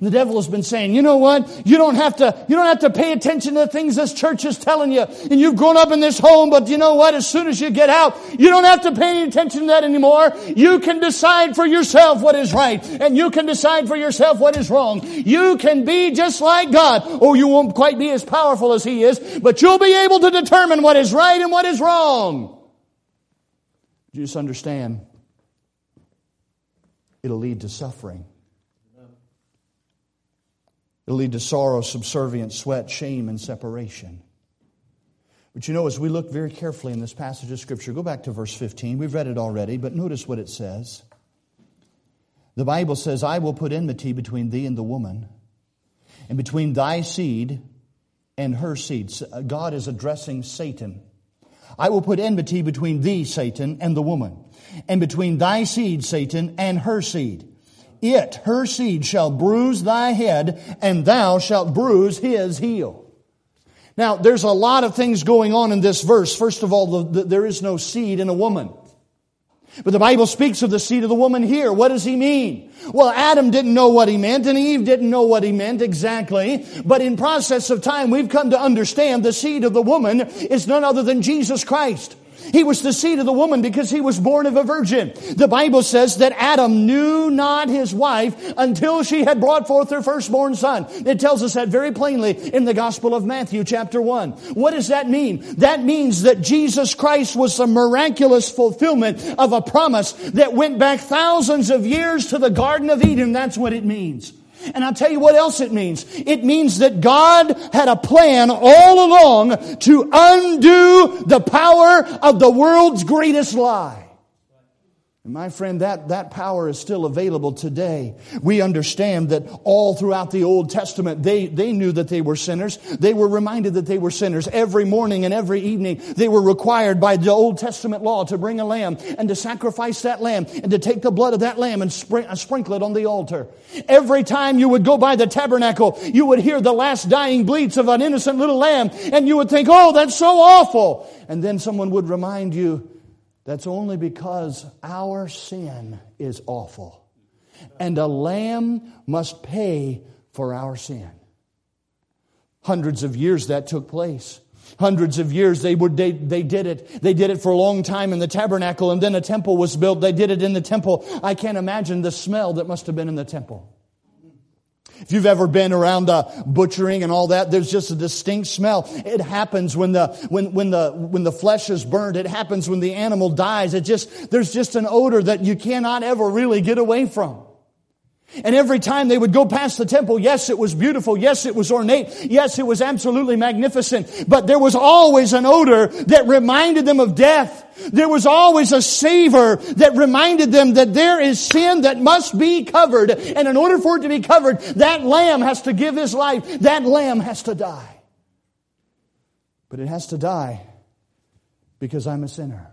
The devil has been saying, you know what? You don't have to, you don't have to pay attention to the things this church is telling you. And you've grown up in this home, but you know what? As soon as you get out, you don't have to pay any attention to that anymore. You can decide for yourself what is right. And you can decide for yourself what is wrong. You can be just like God. Oh, you won't quite be as powerful as He is, but you'll be able to determine what is right and what is wrong. You just understand. It'll lead to suffering. It'll lead to sorrow, subservience, sweat, shame, and separation. But you know, as we look very carefully in this passage of Scripture, go back to verse 15. We've read it already, but notice what it says. The Bible says, I will put enmity between thee and the woman, and between thy seed and her seed. Uh, God is addressing Satan. I will put enmity between thee, Satan, and the woman, and between thy seed, Satan, and her seed. It, her seed, shall bruise thy head, and thou shalt bruise his heel. Now, there's a lot of things going on in this verse. First of all, the, the, there is no seed in a woman. But the Bible speaks of the seed of the woman here. What does he mean? Well, Adam didn't know what he meant and Eve didn't know what he meant exactly. But in process of time, we've come to understand the seed of the woman is none other than Jesus Christ. He was the seed of the woman because he was born of a virgin. The Bible says that Adam knew not his wife until she had brought forth her firstborn son. It tells us that very plainly in the Gospel of Matthew chapter 1. What does that mean? That means that Jesus Christ was the miraculous fulfillment of a promise that went back thousands of years to the Garden of Eden. That's what it means. And I'll tell you what else it means. It means that God had a plan all along to undo the power of the world's greatest lie. And my friend, that, that power is still available today. We understand that all throughout the Old Testament, they, they knew that they were sinners. They were reminded that they were sinners. Every morning and every evening, they were required by the Old Testament law to bring a lamb and to sacrifice that lamb and to take the blood of that lamb and uh, sprinkle it on the altar. Every time you would go by the tabernacle, you would hear the last dying bleats of an innocent little lamb and you would think, oh, that's so awful. And then someone would remind you, that's only because our sin is awful. And a lamb must pay for our sin. Hundreds of years that took place. Hundreds of years they, would, they, they did it. They did it for a long time in the tabernacle, and then a temple was built. They did it in the temple. I can't imagine the smell that must have been in the temple. If you've ever been around uh, butchering and all that, there's just a distinct smell. It happens when the when when the when the flesh is burned. It happens when the animal dies. It just there's just an odor that you cannot ever really get away from. And every time they would go past the temple, yes, it was beautiful. Yes, it was ornate. Yes, it was absolutely magnificent. But there was always an odor that reminded them of death. There was always a savor that reminded them that there is sin that must be covered. And in order for it to be covered, that lamb has to give his life. That lamb has to die. But it has to die because I'm a sinner.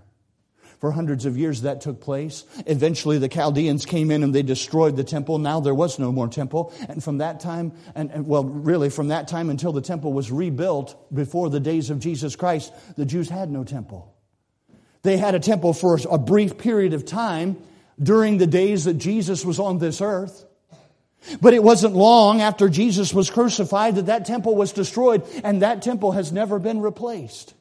For hundreds of years that took place. Eventually the Chaldeans came in and they destroyed the temple. Now there was no more temple. And from that time, and, and, well, really from that time until the temple was rebuilt before the days of Jesus Christ, the Jews had no temple. They had a temple for a brief period of time during the days that Jesus was on this earth. But it wasn't long after Jesus was crucified that that temple was destroyed and that temple has never been replaced.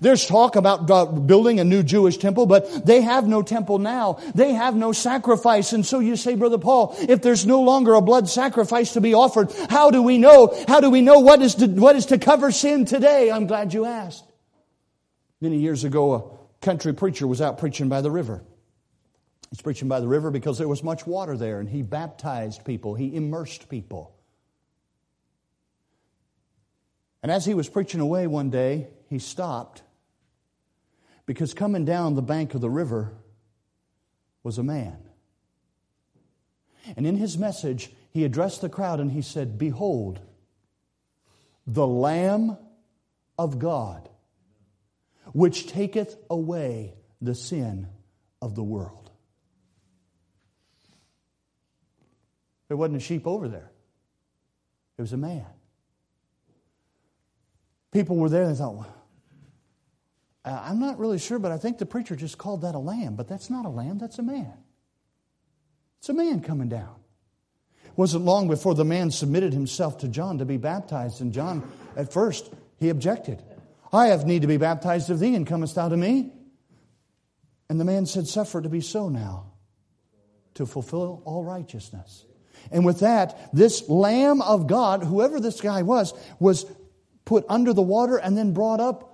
There's talk about building a new Jewish temple, but they have no temple now. They have no sacrifice. And so you say, Brother Paul, if there's no longer a blood sacrifice to be offered, how do we know? How do we know what is to, what is to cover sin today? I'm glad you asked. Many years ago, a country preacher was out preaching by the river. He's preaching by the river because there was much water there, and he baptized people, he immersed people. And as he was preaching away one day, he stopped because coming down the bank of the river was a man. And in his message, he addressed the crowd and he said, Behold, the Lamb of God, which taketh away the sin of the world. There wasn't a sheep over there, it was a man. People were there and they thought, uh, I'm not really sure, but I think the preacher just called that a lamb, but that's not a lamb, that's a man. It's a man coming down. It wasn't long before the man submitted himself to John to be baptized, and John, at first, he objected. I have need to be baptized of thee, and comest thou to me? And the man said, Suffer to be so now, to fulfill all righteousness. And with that, this Lamb of God, whoever this guy was, was put under the water and then brought up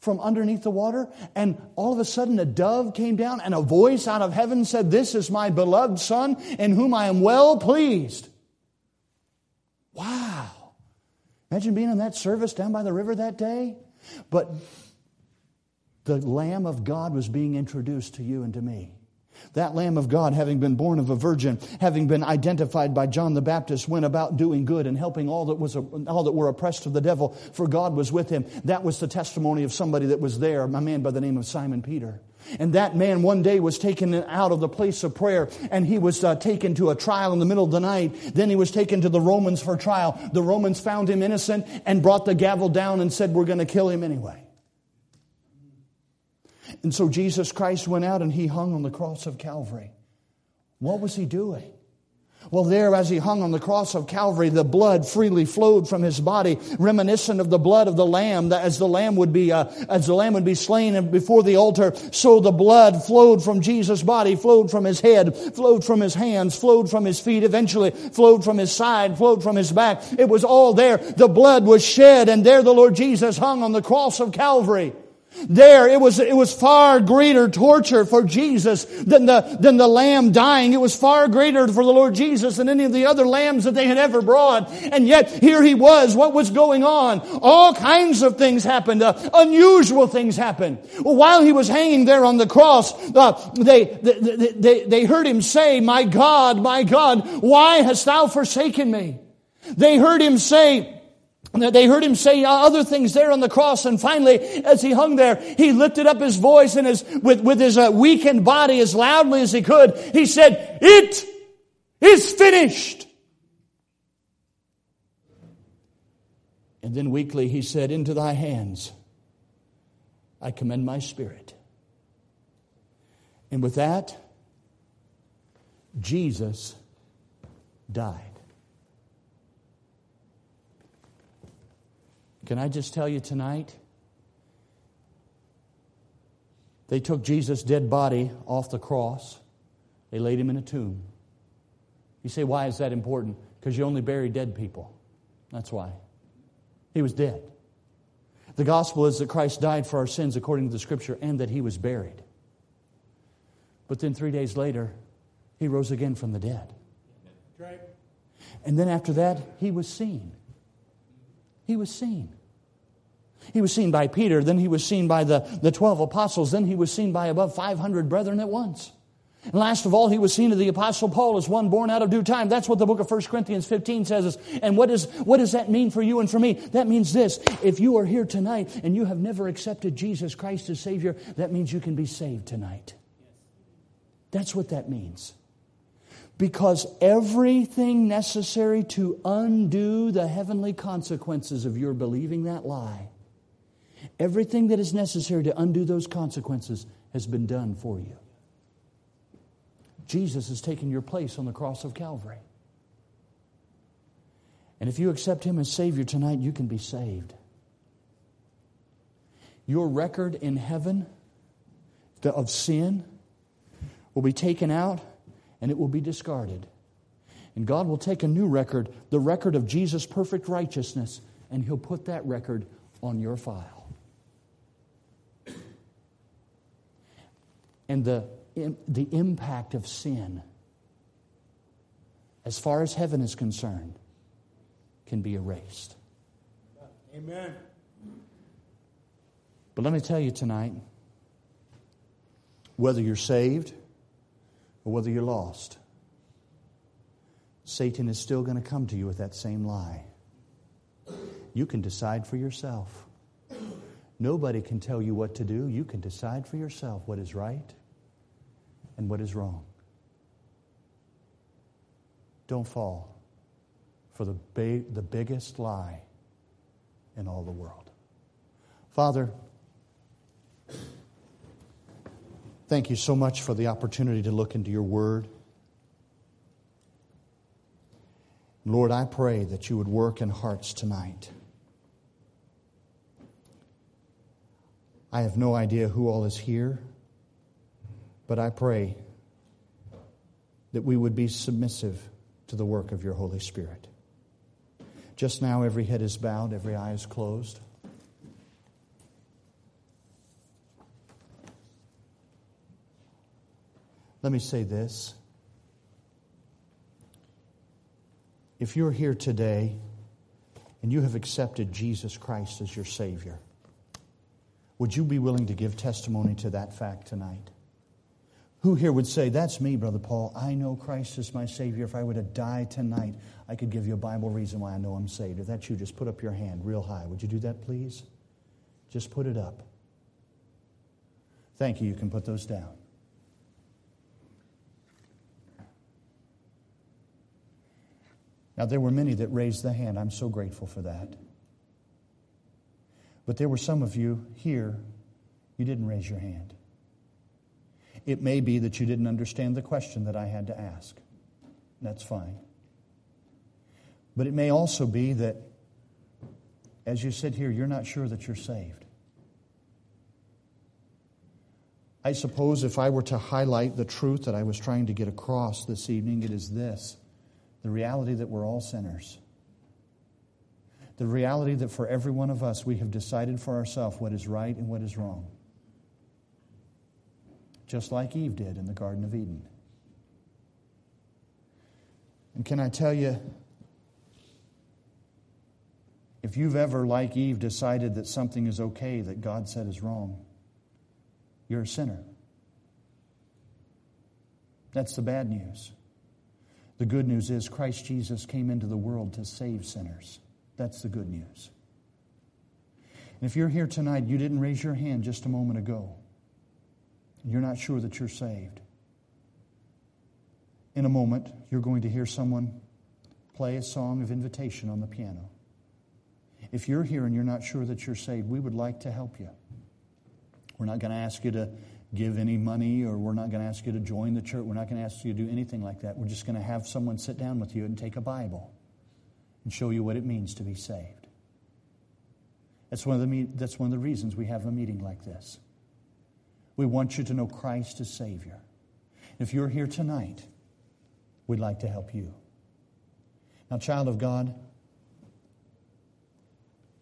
from underneath the water, and all of a sudden a dove came down, and a voice out of heaven said, This is my beloved Son, in whom I am well pleased. Wow. Imagine being in that service down by the river that day. But the Lamb of God was being introduced to you and to me. That Lamb of God, having been born of a virgin, having been identified by John the Baptist, went about doing good and helping all that, was, all that were oppressed of the devil, for God was with him. That was the testimony of somebody that was there, a man by the name of Simon Peter. And that man one day was taken out of the place of prayer and he was uh, taken to a trial in the middle of the night. Then he was taken to the Romans for trial. The Romans found him innocent and brought the gavel down and said, We're going to kill him anyway. And so Jesus Christ went out and he hung on the cross of Calvary. What was he doing? Well, there, as he hung on the cross of Calvary, the blood freely flowed from his body, reminiscent of the blood of the lamb. That as the lamb would be, uh, as the lamb would be slain before the altar, so the blood flowed from Jesus' body, flowed from his head, flowed from his hands, flowed from his feet, eventually flowed from his side, flowed from his back. It was all there. The blood was shed, and there the Lord Jesus hung on the cross of Calvary. There, it was, it was far greater torture for Jesus than the, than the lamb dying. It was far greater for the Lord Jesus than any of the other lambs that they had ever brought. And yet, here he was. What was going on? All kinds of things happened. Uh, unusual things happened. Well, while he was hanging there on the cross, uh, they, they, they, they heard him say, My God, my God, why hast thou forsaken me? They heard him say, they heard him say other things there on the cross, and finally, as he hung there, he lifted up his voice and his, with, with his uh, weakened body as loudly as he could. He said, It is finished. And then weakly he said, Into thy hands I commend my spirit. And with that, Jesus died. Can I just tell you tonight? They took Jesus' dead body off the cross. They laid him in a tomb. You say, why is that important? Because you only bury dead people. That's why. He was dead. The gospel is that Christ died for our sins according to the scripture and that he was buried. But then three days later, he rose again from the dead. And then after that, he was seen. He was seen. He was seen by Peter, then he was seen by the, the 12 apostles, then he was seen by above 500 brethren at once. And last of all, he was seen of the apostle Paul as one born out of due time. That's what the book of 1 Corinthians 15 says. And what, is, what does that mean for you and for me? That means this. If you are here tonight and you have never accepted Jesus Christ as Savior, that means you can be saved tonight. That's what that means. Because everything necessary to undo the heavenly consequences of your believing that lie Everything that is necessary to undo those consequences has been done for you. Jesus has taken your place on the cross of Calvary. And if you accept Him as Savior tonight, you can be saved. Your record in heaven of sin will be taken out and it will be discarded. And God will take a new record, the record of Jesus' perfect righteousness, and He'll put that record on your file. And the, the impact of sin, as far as heaven is concerned, can be erased. Amen. But let me tell you tonight whether you're saved or whether you're lost, Satan is still going to come to you with that same lie. You can decide for yourself. Nobody can tell you what to do. You can decide for yourself what is right and what is wrong. Don't fall for the, ba- the biggest lie in all the world. Father, thank you so much for the opportunity to look into your word. Lord, I pray that you would work in hearts tonight. I have no idea who all is here. But I pray that we would be submissive to the work of your Holy Spirit. Just now, every head is bowed, every eye is closed. Let me say this. If you're here today and you have accepted Jesus Christ as your Savior, would you be willing to give testimony to that fact tonight? Who here would say, That's me, Brother Paul. I know Christ is my Savior. If I were to die tonight, I could give you a Bible reason why I know I'm saved. If that's you, just put up your hand real high. Would you do that, please? Just put it up. Thank you. You can put those down. Now, there were many that raised the hand. I'm so grateful for that. But there were some of you here, you didn't raise your hand. It may be that you didn't understand the question that I had to ask. That's fine. But it may also be that as you sit here, you're not sure that you're saved. I suppose if I were to highlight the truth that I was trying to get across this evening, it is this the reality that we're all sinners. The reality that for every one of us, we have decided for ourselves what is right and what is wrong. Just like Eve did in the Garden of Eden. And can I tell you, if you've ever, like Eve, decided that something is okay that God said is wrong, you're a sinner. That's the bad news. The good news is Christ Jesus came into the world to save sinners. That's the good news. And if you're here tonight, you didn't raise your hand just a moment ago. You're not sure that you're saved. In a moment, you're going to hear someone play a song of invitation on the piano. If you're here and you're not sure that you're saved, we would like to help you. We're not going to ask you to give any money or we're not going to ask you to join the church. We're not going to ask you to do anything like that. We're just going to have someone sit down with you and take a Bible and show you what it means to be saved. That's one of the, that's one of the reasons we have a meeting like this. We want you to know Christ as Savior. If you're here tonight, we'd like to help you. Now, child of God,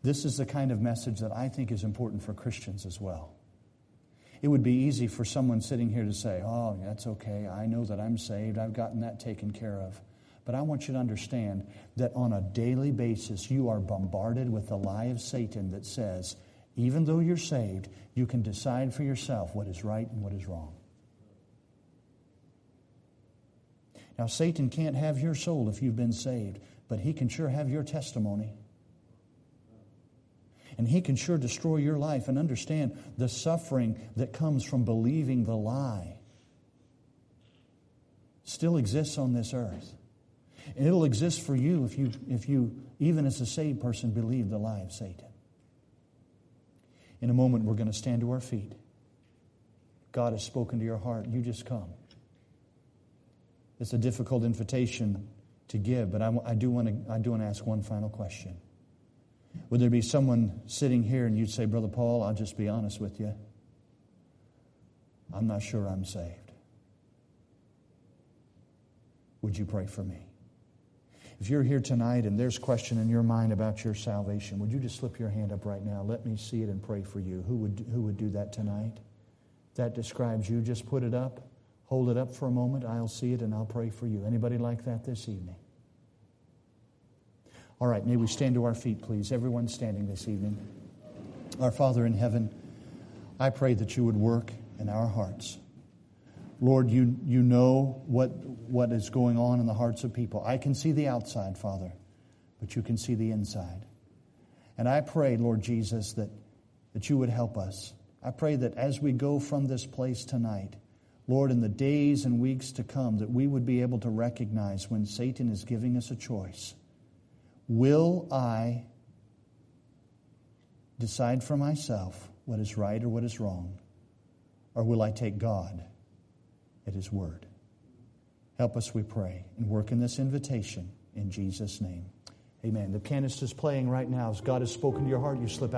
this is the kind of message that I think is important for Christians as well. It would be easy for someone sitting here to say, Oh, that's okay. I know that I'm saved. I've gotten that taken care of. But I want you to understand that on a daily basis, you are bombarded with the lie of Satan that says, even though you're saved, you can decide for yourself what is right and what is wrong. Now, Satan can't have your soul if you've been saved, but he can sure have your testimony. And He can sure destroy your life and understand the suffering that comes from believing the lie still exists on this earth. And it'll exist for you if you, if you, even as a saved person, believe the lie of Satan. In a moment, we're going to stand to our feet. God has spoken to your heart. You just come. It's a difficult invitation to give, but I, I do want to, I do want to ask one final question. Would there be someone sitting here and you'd say, Brother Paul, I'll just be honest with you. I'm not sure I'm saved. Would you pray for me? If you're here tonight and there's question in your mind about your salvation, would you just slip your hand up right now? Let me see it and pray for you. Who would, who would do that tonight? That describes you. Just put it up. Hold it up for a moment. I'll see it and I'll pray for you. Anybody like that this evening? All right, may we stand to our feet, please. Everyone standing this evening. Our Father in heaven, I pray that you would work in our hearts. Lord, you, you know what, what is going on in the hearts of people. I can see the outside, Father, but you can see the inside. And I pray, Lord Jesus, that, that you would help us. I pray that as we go from this place tonight, Lord, in the days and weeks to come, that we would be able to recognize when Satan is giving us a choice Will I decide for myself what is right or what is wrong? Or will I take God at His word? Help us, we pray, and work in this invitation in Jesus' name. Amen. The pianist is playing right now. As God has spoken to your heart, you slip out.